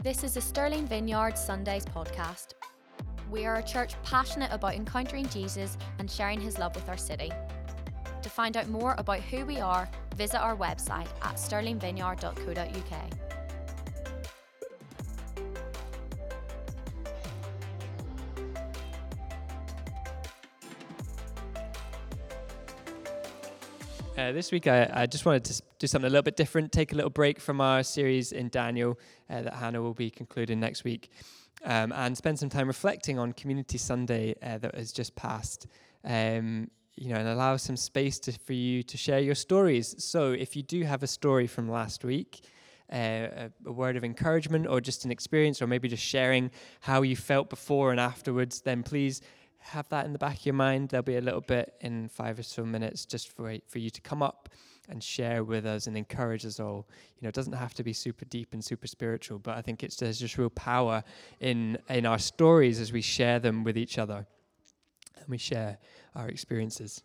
This is a Stirling Vineyard Sundays podcast. We are a church passionate about encountering Jesus and sharing his love with our city. To find out more about who we are, visit our website at stirlingvineyard.co.uk. Uh, this week, I, I, just wanted to do something a little bit different, take a little break from our series in Daniel uh, that Hannah will be concluding next week, um, and spend some time reflecting on Community Sunday uh, that has just passed. Um, you know, and allow some space to, for you to share your stories. So, if you do have a story from last week, uh, a, a, word of encouragement, or just an experience, or maybe just sharing how you felt before and afterwards, then please have that in the back of your mind. There'll be a little bit in five or so minutes just for for you to come up and share with us and encourage us all. You know, it doesn't have to be super deep and super spiritual, but I think it's there's just real power in in our stories as we share them with each other and we share our experiences.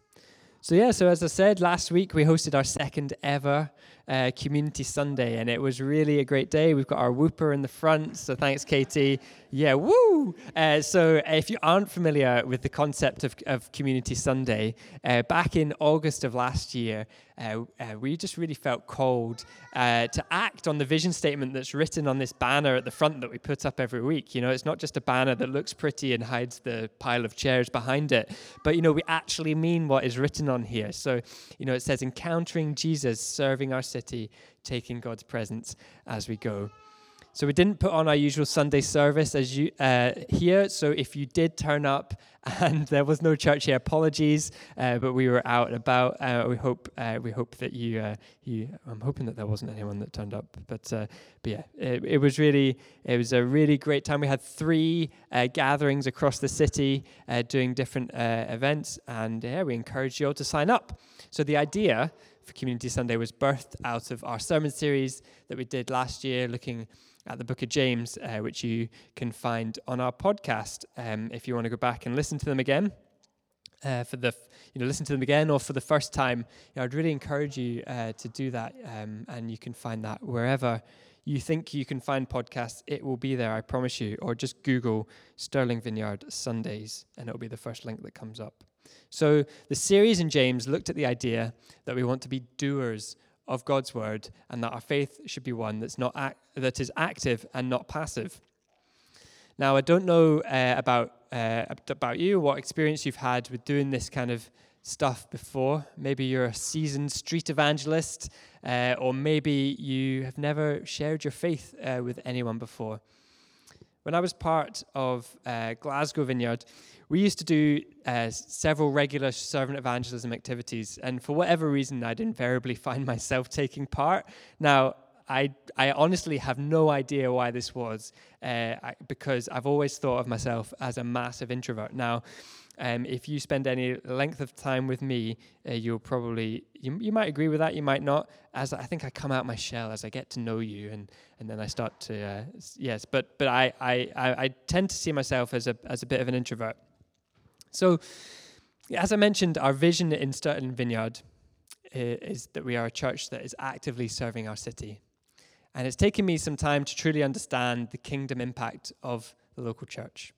So yeah, so as I said last week, we hosted our second ever uh, Community Sunday, and it was really a great day. We've got our whooper in the front, so thanks, Katie. Yeah, woo! Uh, so if you aren't familiar with the concept of, of Community Sunday, uh, back in August of last year, uh, uh, we just really felt called uh, to act on the vision statement that's written on this banner at the front that we put up every week. You know, it's not just a banner that looks pretty and hides the pile of chairs behind it, but you know, we actually mean what is written on here. So, you know, it says, encountering Jesus, serving our city, taking God's presence as we go. So we didn't put on our usual Sunday service as you uh, here. So if you did turn up and there was no church here, apologies. Uh, but we were out and about. Uh, we hope uh, we hope that you uh, you. I'm hoping that there wasn't anyone that turned up. But uh, but yeah, it, it, was really it was a really great time. We had three gatherings across the city doing different events, and yeah, we encourage you all to sign up. So the idea for Community Sunday was birthed out of our sermon series that we did last year, looking at the book of James, uh, which you can find on our podcast um, if you want to go back and listen to them again. Uh, for the, you know, listen to them again or for the first time, you know, I'd really encourage you uh, to do that. Um, and you can find that wherever you think you can find podcasts. It will be there, I promise you. Or just Google Stirling Vineyard Sundays, and it'll be the first link that comes up. So the series in James looked at the idea that we want to be doers of God's word and that our faith should be one that's not ac- that is active and not passive. Now, I don't know uh, about uh, about you, what experience you've had with doing this kind of stuff before. Maybe you're a seasoned street evangelist, uh, or maybe you have never shared your faith uh, with anyone before. When I was part of uh, Glasgow Vineyard, we used to do uh, several regular servant evangelism activities, and for whatever reason, I'd invariably find myself taking part. Now, I, I honestly have no idea why this was, uh, I, because I've always thought of myself as a massive introvert. Now, um, if you spend any length of time with me, uh, you'll probably you, you might agree with that, you might not. As I think I come out my shell as I get to know you, and and then I start to uh, yes, but but I, I I tend to see myself as a as a bit of an introvert. So, as I mentioned, our vision in Stirling Vineyard is that we are a church that is actively serving our city. And it's taken me some time to truly understand the kingdom impact of the local church.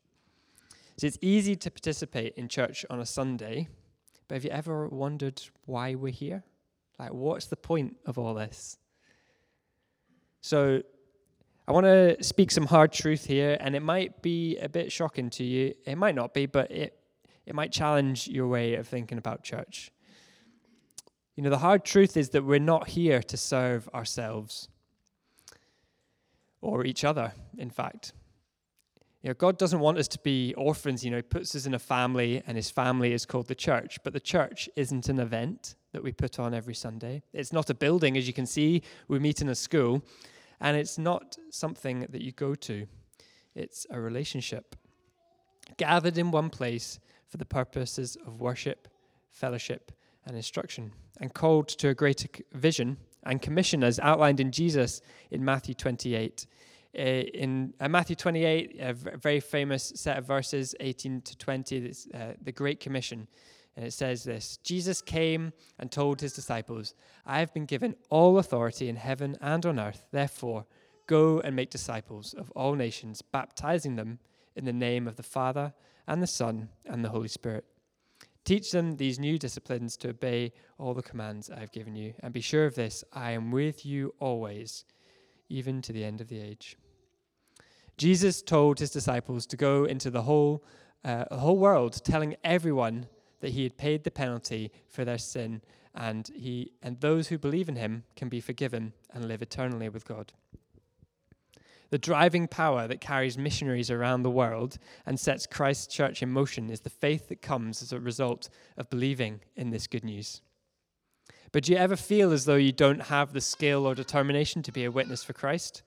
So it's easy to participate in church on a Sunday, but have you ever wondered why we're here? Like, what's the point of all this? So, I want to speak some hard truth here, and it might be a bit shocking to you. It might not be, but it it might challenge your way of thinking about church. You know, the hard truth is that we're not here to serve ourselves or each other, in fact. You know, God doesn't want us to be orphans. You know, He puts us in a family, and His family is called the church. But the church isn't an event that we put on every Sunday. It's not a building, as you can see. We meet in a school, and it's not something that you go to. It's a relationship gathered in one place for the purposes of worship, fellowship, and instruction, and called to a greater vision and commission as outlined in Jesus in Matthew 28. Uh, in uh, Matthew 28, a very famous set of verses, 18 to 20, this, uh, the Great Commission. And it says this Jesus came and told his disciples, I have been given all authority in heaven and on earth. Therefore, Go and make disciples of all nations, baptizing them in the name of the Father and the Son and the Holy Spirit. Teach them these new disciplines to obey all the commands I have given you. And be sure of this I am with you always, even to the end of the age. Jesus told his disciples to go into the whole, uh, whole world, telling everyone that he had paid the penalty for their sin, and, he, and those who believe in him can be forgiven and live eternally with God. The driving power that carries missionaries around the world and sets Christ's church in motion is the faith that comes as a result of believing in this good news. But do you ever feel as though you don't have the skill or determination to be a witness for Christ?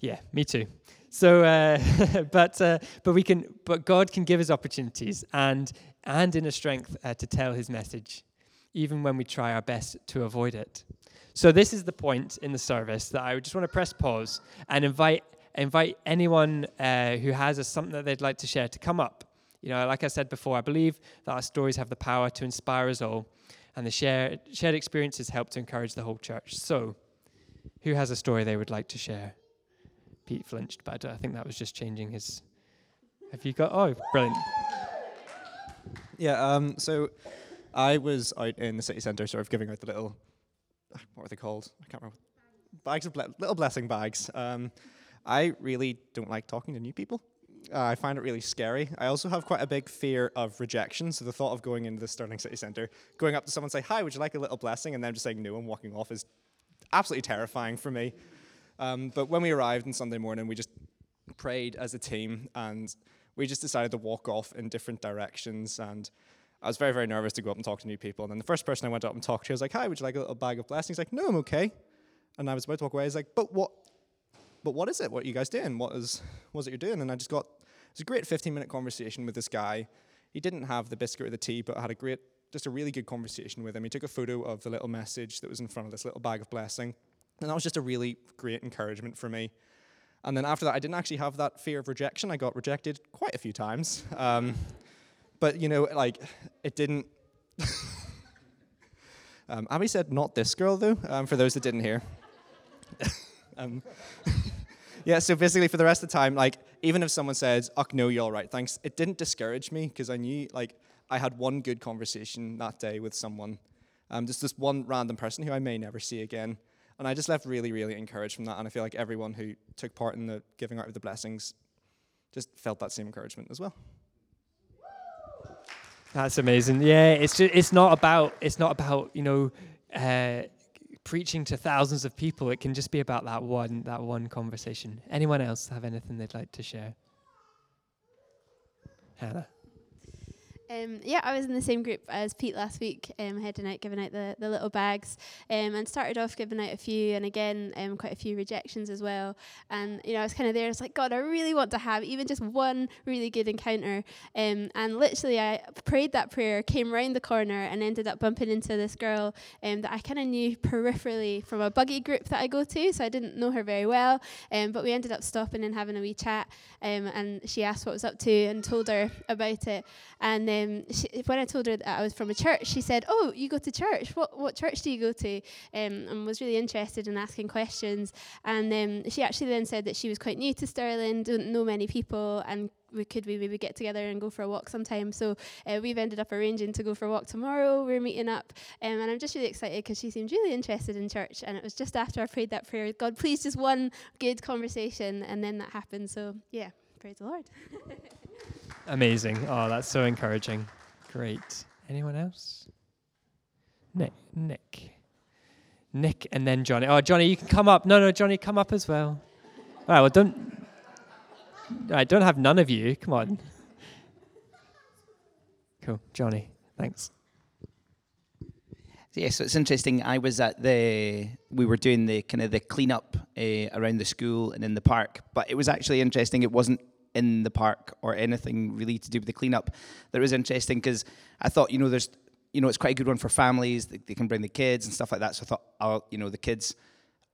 Yeah, me too. So, uh, but uh, but we can, but God can give us opportunities and and inner strength uh, to tell His message, even when we try our best to avoid it. So this is the point in the service that I just want to press pause and invite invite anyone uh, who has a, something that they'd like to share to come up. You know, like I said before, I believe that our stories have the power to inspire us all, and the shared shared experiences help to encourage the whole church. So, who has a story they would like to share? Pete flinched, but I think that was just changing his. Have you got? Oh, brilliant. Yeah. Um. So, I was out in the city centre, sort of giving out the little, what were they called? I can't remember. Bags of ble- little blessing bags. Um, I really don't like talking to new people. Uh, I find it really scary. I also have quite a big fear of rejection. So the thought of going into the Stirling City Centre, going up to someone and say, "Hi, would you like a little blessing?" and them just saying no and walking off is absolutely terrifying for me. Um, but when we arrived on Sunday morning, we just prayed as a team and we just decided to walk off in different directions. And I was very, very nervous to go up and talk to new people. And then the first person I went up and talked to, was like, Hi, would you like a little bag of blessings? He's like, No, I'm okay. And I was about to walk away. Was like, But what? But what is it? What are you guys doing? What is what is it you're doing? And I just got it was a great 15 minute conversation with this guy. He didn't have the biscuit or the tea, but I had a great, just a really good conversation with him. He took a photo of the little message that was in front of this little bag of blessing. And that was just a really great encouragement for me. And then after that, I didn't actually have that fear of rejection. I got rejected quite a few times. Um, but, you know, like, it didn't. um, Abby said, not this girl, though, um, for those that didn't hear. um, yeah, so basically, for the rest of the time, like, even if someone says, oh, no, you're all right, thanks, it didn't discourage me because I knew, like, I had one good conversation that day with someone, um, just this one random person who I may never see again. And I just left really, really encouraged from that. And I feel like everyone who took part in the giving out of the blessings just felt that same encouragement as well. That's amazing. Yeah, it's just, it's not about it's not about you know uh, preaching to thousands of people. It can just be about that one that one conversation. Anyone else have anything they'd like to share? Hannah. Um, yeah, I was in the same group as Pete last week, um, heading out, giving out the, the little bags, um, and started off giving out a few, and again, um, quite a few rejections as well. And you know, I was kind of there. It's like, God, I really want to have even just one really good encounter. Um, and literally, I prayed that prayer, came round the corner, and ended up bumping into this girl um, that I kind of knew peripherally from a buggy group that I go to, so I didn't know her very well. Um, but we ended up stopping and having a wee chat, um, and she asked what I was up to, and told her about it. And um, she, when I told her that I was from a church, she said, "Oh, you go to church? What what church do you go to?" Um, and was really interested in asking questions. And um, she actually then said that she was quite new to Stirling, didn't know many people, and we could we maybe get together and go for a walk sometime. So uh, we've ended up arranging to go for a walk tomorrow. We're meeting up, um, and I'm just really excited because she seemed really interested in church. And it was just after I prayed that prayer, God, please, just one good conversation, and then that happened. So yeah, praise the Lord. Amazing. Oh, that's so encouraging. Great. Anyone else? Nick. Nick. Nick and then Johnny. Oh, Johnny, you can come up. No, no, Johnny, come up as well. All right, well, don't. Right, don't have none of you. Come on. Cool. Johnny, thanks. Yeah, so it's interesting. I was at the, we were doing the kind of the cleanup uh, around the school and in the park, but it was actually interesting. It wasn't in the park or anything really to do with the cleanup. That was interesting because I thought, you know, there's, you know, it's quite a good one for families. They, they can bring the kids and stuff like that. So I thought, oh, you know, the kids,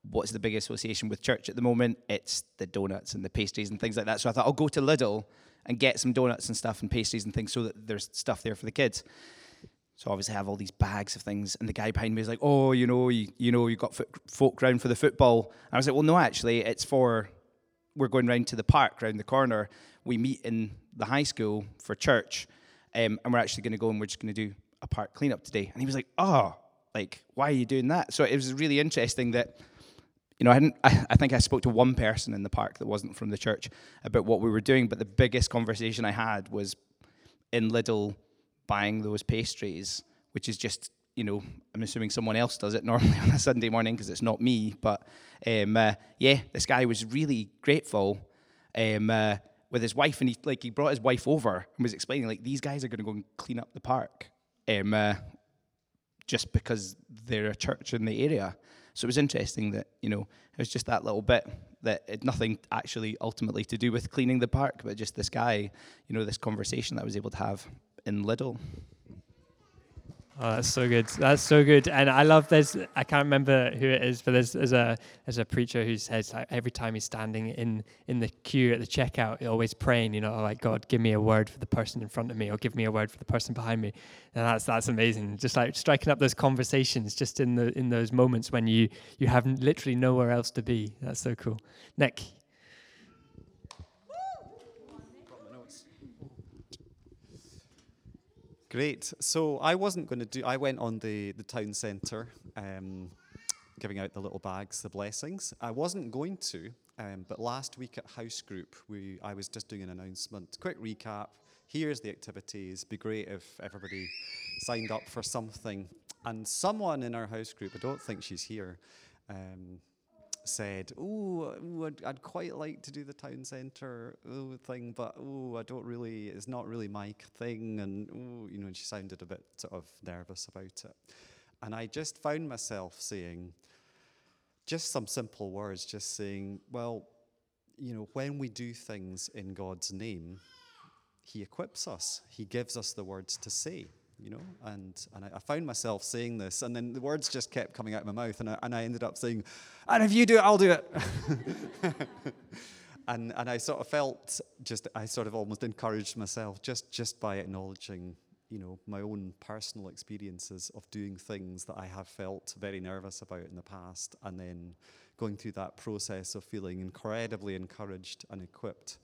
what's the big association with church at the moment? It's the donuts and the pastries and things like that. So I thought I'll go to Lidl and get some donuts and stuff and pastries and things so that there's stuff there for the kids. So obviously I have all these bags of things, and the guy behind me is like, "Oh, you know, you, you know, you got folk round for the football." And I was like, "Well, no, actually, it's for we're going round to the park round the corner. We meet in the high school for church, um, and we're actually going to go and we're just going to do a park cleanup today." And he was like, "Oh, like why are you doing that?" So it was really interesting that you know, I, hadn't, I, I, think I spoke to one person in the park that wasn't from the church about what we were doing, but the biggest conversation I had was in Lidl buying those pastries, which is just, you know, I'm assuming someone else does it normally on a Sunday morning because it's not me. But um, uh, yeah, this guy was really grateful um, uh, with his wife, and he like he brought his wife over and was explaining like these guys are going to go and clean up the park, um, uh, just because they're a church in the area. So it was interesting that you know it was just that little bit that had nothing actually ultimately to do with cleaning the park, but just this guy, you know, this conversation that I was able to have in Lidl. Oh, that's so good. That's so good. And I love this. I can't remember who it is, but there's, there's a there's a preacher who says like every time he's standing in in the queue at the checkout, he's always praying. You know, like God, give me a word for the person in front of me, or give me a word for the person behind me. And that's that's amazing. Just like striking up those conversations, just in the in those moments when you you have literally nowhere else to be. That's so cool. Nick, Great. So I wasn't going to do. I went on the the town centre, um, giving out the little bags, the blessings. I wasn't going to, um, but last week at house group, we I was just doing an announcement. Quick recap. Here's the activities. Be great if everybody signed up for something. And someone in our house group, I don't think she's here. Um, said, "Oh, I'd, I'd, quite like to do the town centre thing, but oh, I don't really. It's not really my thing." And oh, you know, and she sounded a bit sort of nervous about it. And I just found myself saying, just some simple words, just saying, "Well, you know, when we do things in God's name, He equips us. He gives us the words to say." You know, and, and I, I, found myself saying this, and then the words just kept coming out of my mouth, and I, and I ended up saying, and if you do it, I'll do it. and, and I sort of felt just, I sort of almost encouraged myself just, just by acknowledging, you know, my own personal experiences of doing things that I have felt very nervous about in the past, and then going through that process of feeling incredibly encouraged and equipped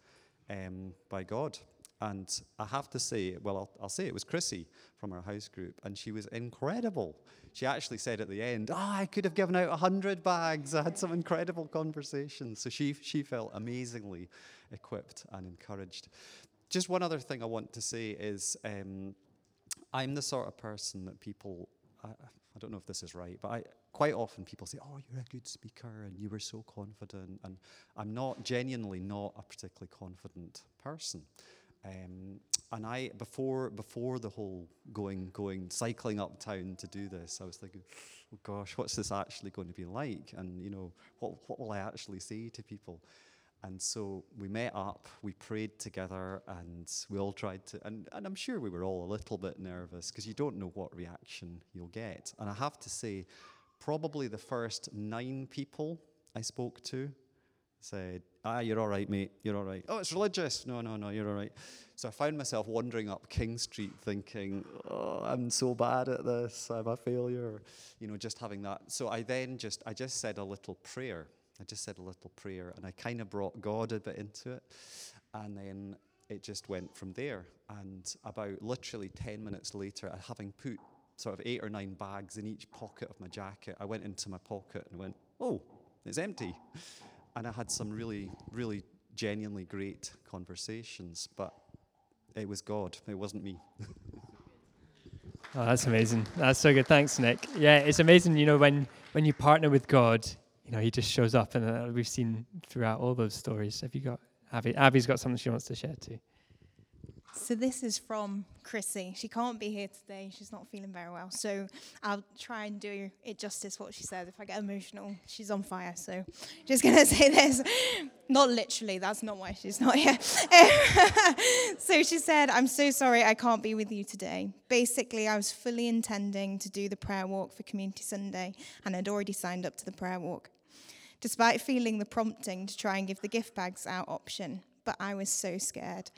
um, by God. And I have to say, well, I'll, I'll, say it was Chrissy from our house group, and she was incredible. She actually said at the end, Oh, I could have given out 100 bags. I had some incredible conversations. So she, she felt amazingly equipped and encouraged. Just one other thing I want to say is um, I'm the sort of person that people, I, I don't know if this is right, but I, quite often people say, Oh, you're a good speaker and you were so confident. And I'm not, genuinely not a particularly confident person. Um, and I before before the whole going going cycling uptown to do this, I was thinking, oh gosh, what's this actually going to be like? And you know, what what will I actually say to people? And so we met up, we prayed together, and we all tried to. And, and I'm sure we were all a little bit nervous because you don't know what reaction you'll get. And I have to say, probably the first nine people I spoke to said, Ah, you're all right, mate. You're all right. Oh, it's religious. No, no, no, you're all right. So I found myself wandering up King Street thinking, Oh, I'm so bad at this. I'm a failure. You know, just having that. So I then just, I just said a little prayer. I just said a little prayer and I kind of brought God a bit into it. And then it just went from there. And about literally 10 minutes later, having put sort of eight or nine bags in each pocket of my jacket, I went into my pocket and went, Oh, it's empty and I had some really, really genuinely great conversations, but it was God, it wasn't me. oh, that's amazing. That's so good. Thanks, Nick. Yeah, it's amazing, you know, when, when you partner with God, you know, he just shows up, and uh, we've seen throughout all those stories. Have you got Abby? Abby's got something she wants to share too. So this is from Chrissy. She can't be here today. She's not feeling very well. So I'll try and do it justice what she said. If I get emotional, she's on fire. So just gonna say this. Not literally, that's not why she's not here. so she said, I'm so sorry I can't be with you today. Basically, I was fully intending to do the prayer walk for Community Sunday and had already signed up to the prayer walk. Despite feeling the prompting to try and give the gift bags out option, but I was so scared.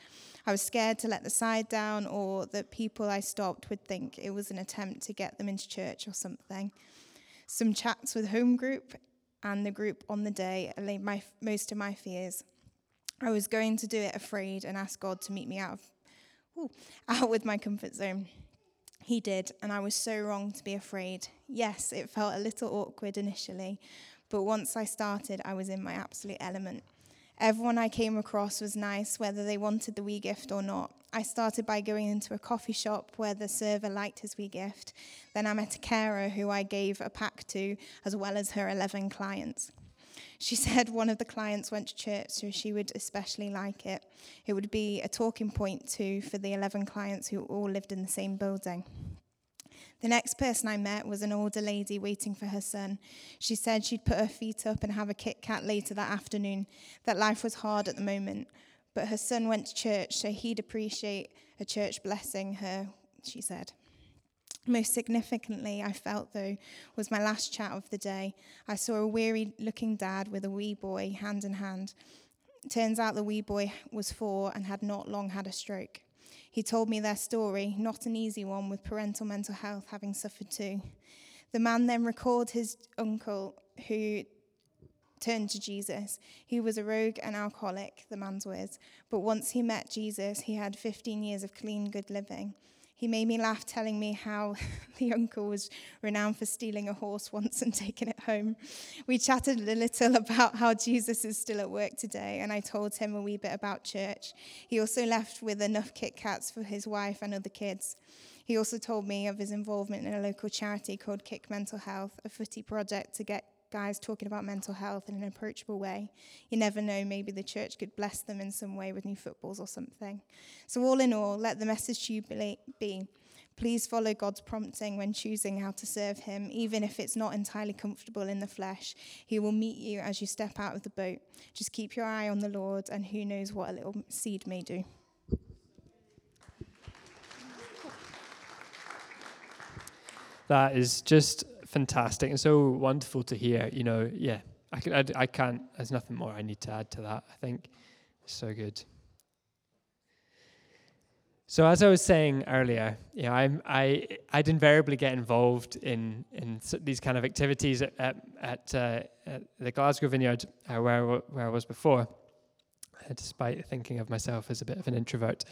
I was scared to let the side down or that people I stopped would think it was an attempt to get them into church or something. Some chats with home group and the group on the day allayed my, most of my fears. I was going to do it afraid and ask God to meet me out of, ooh, out with my comfort zone. He did, and I was so wrong to be afraid. Yes, it felt a little awkward initially, but once I started, I was in my absolute element. Everyone I came across was nice, whether they wanted the wee gift or not. I started by going into a coffee shop where the server liked his wee gift. Then I met a carer who I gave a pack to, as well as her 11 clients. She said one of the clients went to church, so she would especially like it. It would be a talking point too for the 11 clients who all lived in the same building. The next person I met was an older lady waiting for her son. She said she'd put her feet up and have a Kit Kat later that afternoon, that life was hard at the moment. But her son went to church, so he'd appreciate a church blessing her, she said. Most significantly, I felt though, was my last chat of the day. I saw a weary looking dad with a wee boy hand in hand. Turns out the wee boy was four and had not long had a stroke. He told me their story, not an easy one, with parental mental health having suffered too. The man then recalled his uncle who turned to Jesus. He was a rogue and alcoholic, the man's words, but once he met Jesus, he had 15 years of clean, good living. He made me laugh, telling me how the uncle was renowned for stealing a horse once and taking it home. We chatted a little about how Jesus is still at work today, and I told him a wee bit about church. He also left with enough Kit Kats for his wife and other kids. He also told me of his involvement in a local charity called Kick Mental Health, a footy project to get guys talking about mental health in an approachable way. You never know, maybe the church could bless them in some way with new footballs or something. So, all in all, let the message to you be please follow God's prompting when choosing how to serve Him, even if it's not entirely comfortable in the flesh. He will meet you as you step out of the boat. Just keep your eye on the Lord, and who knows what a little seed may do. That is just fantastic and so wonderful to hear. You know, yeah, I, can, I, I can't, there's nothing more I need to add to that. I think it's so good. So as I was saying earlier, you know, I'm, I I'd invariably get involved in in these kind of activities at at, at, uh, at the Glasgow Vineyard, uh, where where I was before. Uh, despite thinking of myself as a bit of an introvert,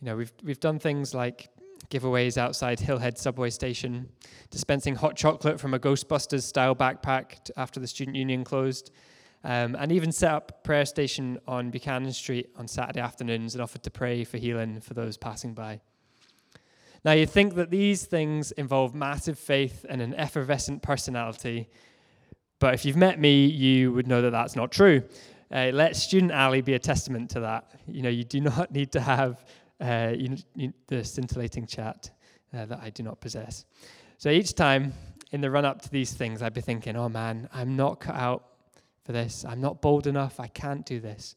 you know, we've we've done things like giveaways outside Hillhead subway station, dispensing hot chocolate from a Ghostbusters style backpack after the student union closed, um, and even set up prayer station on Buchanan Street on Saturday afternoons and offered to pray for healing for those passing by. Now, you think that these things involve massive faith and an effervescent personality, but if you've met me, you would know that that's not true. Uh, let Student Alley be a testament to that. You know, you do not need to have uh, the scintillating chat uh, that I do not possess. So each time in the run up to these things, I'd be thinking, oh man, I'm not cut out for this. I'm not bold enough. I can't do this.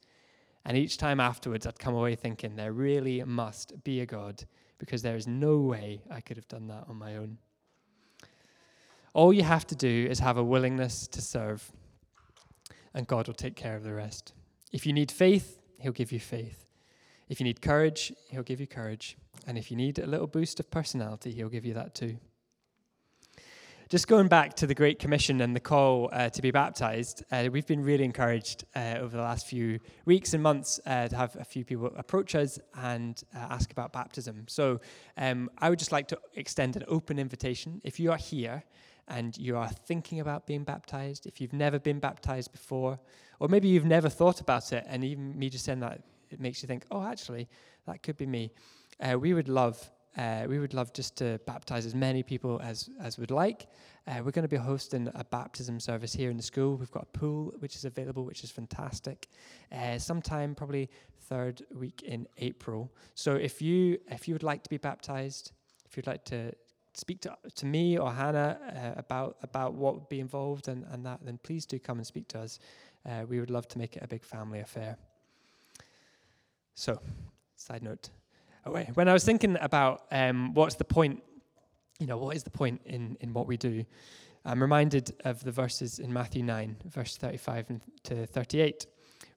And each time afterwards, I'd come away thinking, there really must be a God because there is no way I could have done that on my own. All you have to do is have a willingness to serve, and God will take care of the rest. If you need faith, He'll give you faith. If you need courage, He'll give you courage. And if you need a little boost of personality, He'll give you that too. Just going back to the Great Commission and the call uh, to be baptized, uh, we've been really encouraged uh, over the last few weeks and months uh, to have a few people approach us and uh, ask about baptism. So um, I would just like to extend an open invitation. If you are here and you are thinking about being baptized, if you've never been baptized before, or maybe you've never thought about it, and even me just saying that it makes you think, oh, actually, that could be me. Uh, we would love uh, we would love just to baptize as many people as as would like. Uh, we're going to be hosting a baptism service here in the school. We've got a pool which is available, which is fantastic. Uh, sometime probably third week in April. So if you if you would like to be baptized, if you'd like to speak to to me or Hannah uh, about about what would be involved and, and that, then please do come and speak to us. Uh, we would love to make it a big family affair. So, side note. Away. When I was thinking about um, what's the point, you know, what is the point in, in what we do, I'm reminded of the verses in Matthew 9, verse 35 to 38,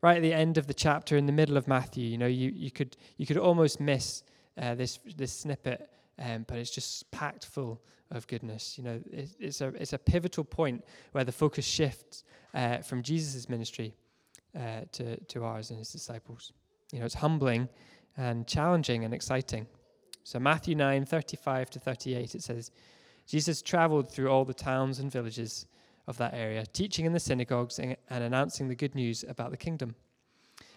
right at the end of the chapter, in the middle of Matthew. You know, you, you could you could almost miss uh, this this snippet, um, but it's just packed full of goodness. You know, it, it's a it's a pivotal point where the focus shifts uh, from Jesus' ministry uh, to to ours and his disciples. You know, it's humbling and challenging and exciting. So Matthew 9, 35 to 38, it says, Jesus traveled through all the towns and villages of that area, teaching in the synagogues and, announcing the good news about the kingdom.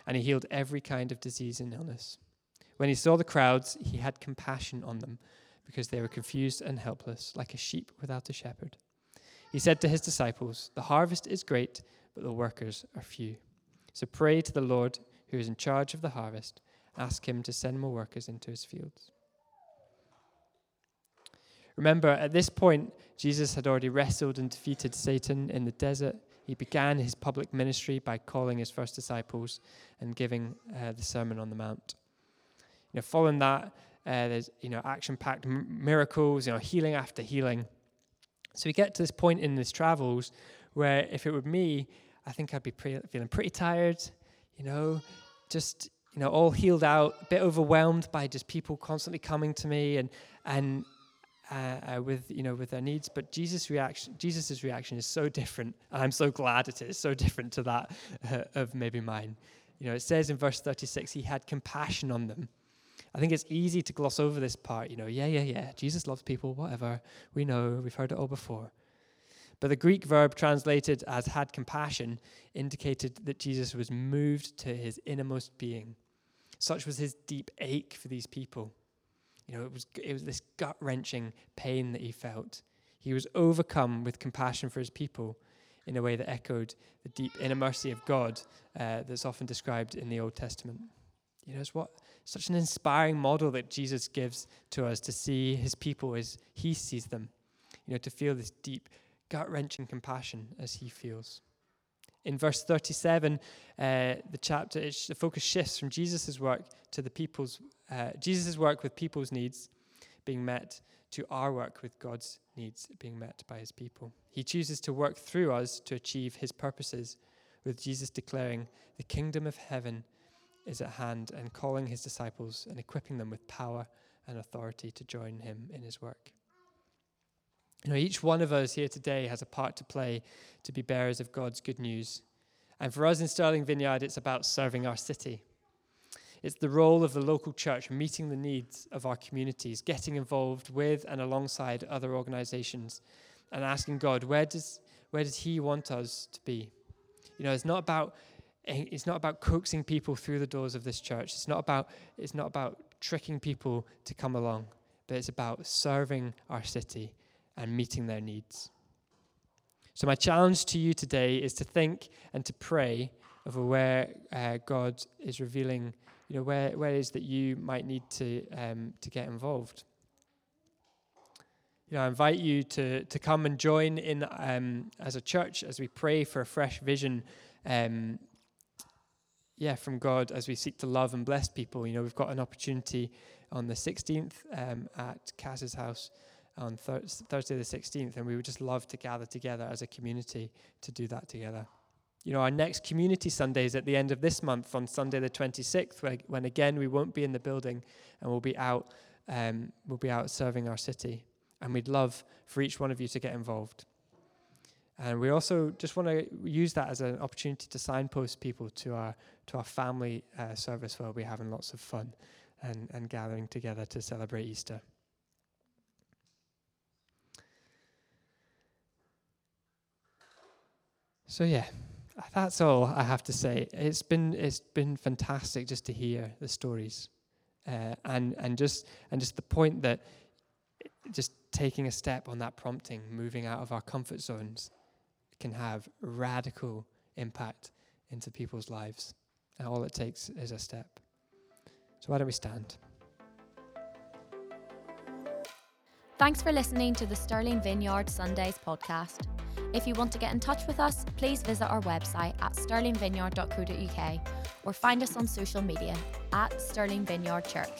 And he healed every kind of disease and illness. When he saw the crowds, he had compassion on them because they were confused and helpless, like a sheep without a shepherd. He said to his disciples, The harvest is great, but the workers are few. So pray to the Lord who is in charge of the harvest. Ask him to send more workers into his fields. Remember, at this point, Jesus had already wrestled and defeated Satan in the desert. He began his public ministry by calling his first disciples and giving uh, the Sermon on the Mount. You know, following that, uh, there's you know action-packed m- miracles, you know, healing after healing. So we get to this point in his travels where, if it were me, I think I'd be pre- feeling pretty tired. You know, just you know, all healed out, a bit overwhelmed by just people constantly coming to me and and uh, uh, with you know with their needs. But Jesus' reaction, Jesus's reaction is so different, and I'm so glad it is so different to that uh, of maybe mine. You know, it says in verse 36, he had compassion on them. I think it's easy to gloss over this part. You know, yeah, yeah, yeah. Jesus loves people, whatever. We know, we've heard it all before. But the Greek verb translated as had compassion indicated that Jesus was moved to his innermost being. Such was his deep ache for these people. You know, it was, it was this gut wrenching pain that he felt. He was overcome with compassion for his people in a way that echoed the deep inner mercy of God uh, that's often described in the Old Testament. You know, it's what such an inspiring model that Jesus gives to us to see his people as he sees them. You know, to feel this deep gut wrenching compassion as he feels. In verse 37, uh, the chapter, the focus shifts from Jesus' work to the people's, uh, Jesus' work with people's needs being met to our work with God's needs being met by his people. He chooses to work through us to achieve his purposes, with Jesus declaring, The kingdom of heaven is at hand, and calling his disciples and equipping them with power and authority to join him in his work. You know, each one of us here today has a part to play to be bearers of God's good news. And for us in Stirling Vineyard, it's about serving our city. It's the role of the local church meeting the needs of our communities, getting involved with and alongside other organizations, and asking God, where does, where does He want us to be? You know, it's not about it's not about coaxing people through the doors of this church. It's not about it's not about tricking people to come along, but it's about serving our city and meeting their needs. So, my challenge to you today is to think and to pray over where uh, God is revealing, you know, where, where it is that you might need to, um, to get involved. You know, I invite you to, to come and join in um, as a church as we pray for a fresh vision, um, yeah, from God as we seek to love and bless people. You know, we've got an opportunity on the 16th um, at Cass's house on Thursday the 16th, and we would just love to gather together as a community to do that together. You know, our next community Sunday is at the end of this month on Sunday the 26th, when, when again we won't be in the building and we'll be out. Um, we'll be out serving our city, and we'd love for each one of you to get involved. And we also just want to use that as an opportunity to signpost people to our to our family uh, service where we're having lots of fun and, and gathering together to celebrate Easter. So yeah, that's all I have to say. It's been it's been fantastic just to hear the stories, uh, and and just and just the point that just taking a step on that prompting, moving out of our comfort zones, can have radical impact into people's lives. And all it takes is a step. So why don't we stand? Thanks for listening to the Stirling Vineyard Sundays podcast. If you want to get in touch with us, please visit our website at stirlingvineyard.co.uk or find us on social media at Stirling Vineyard Church.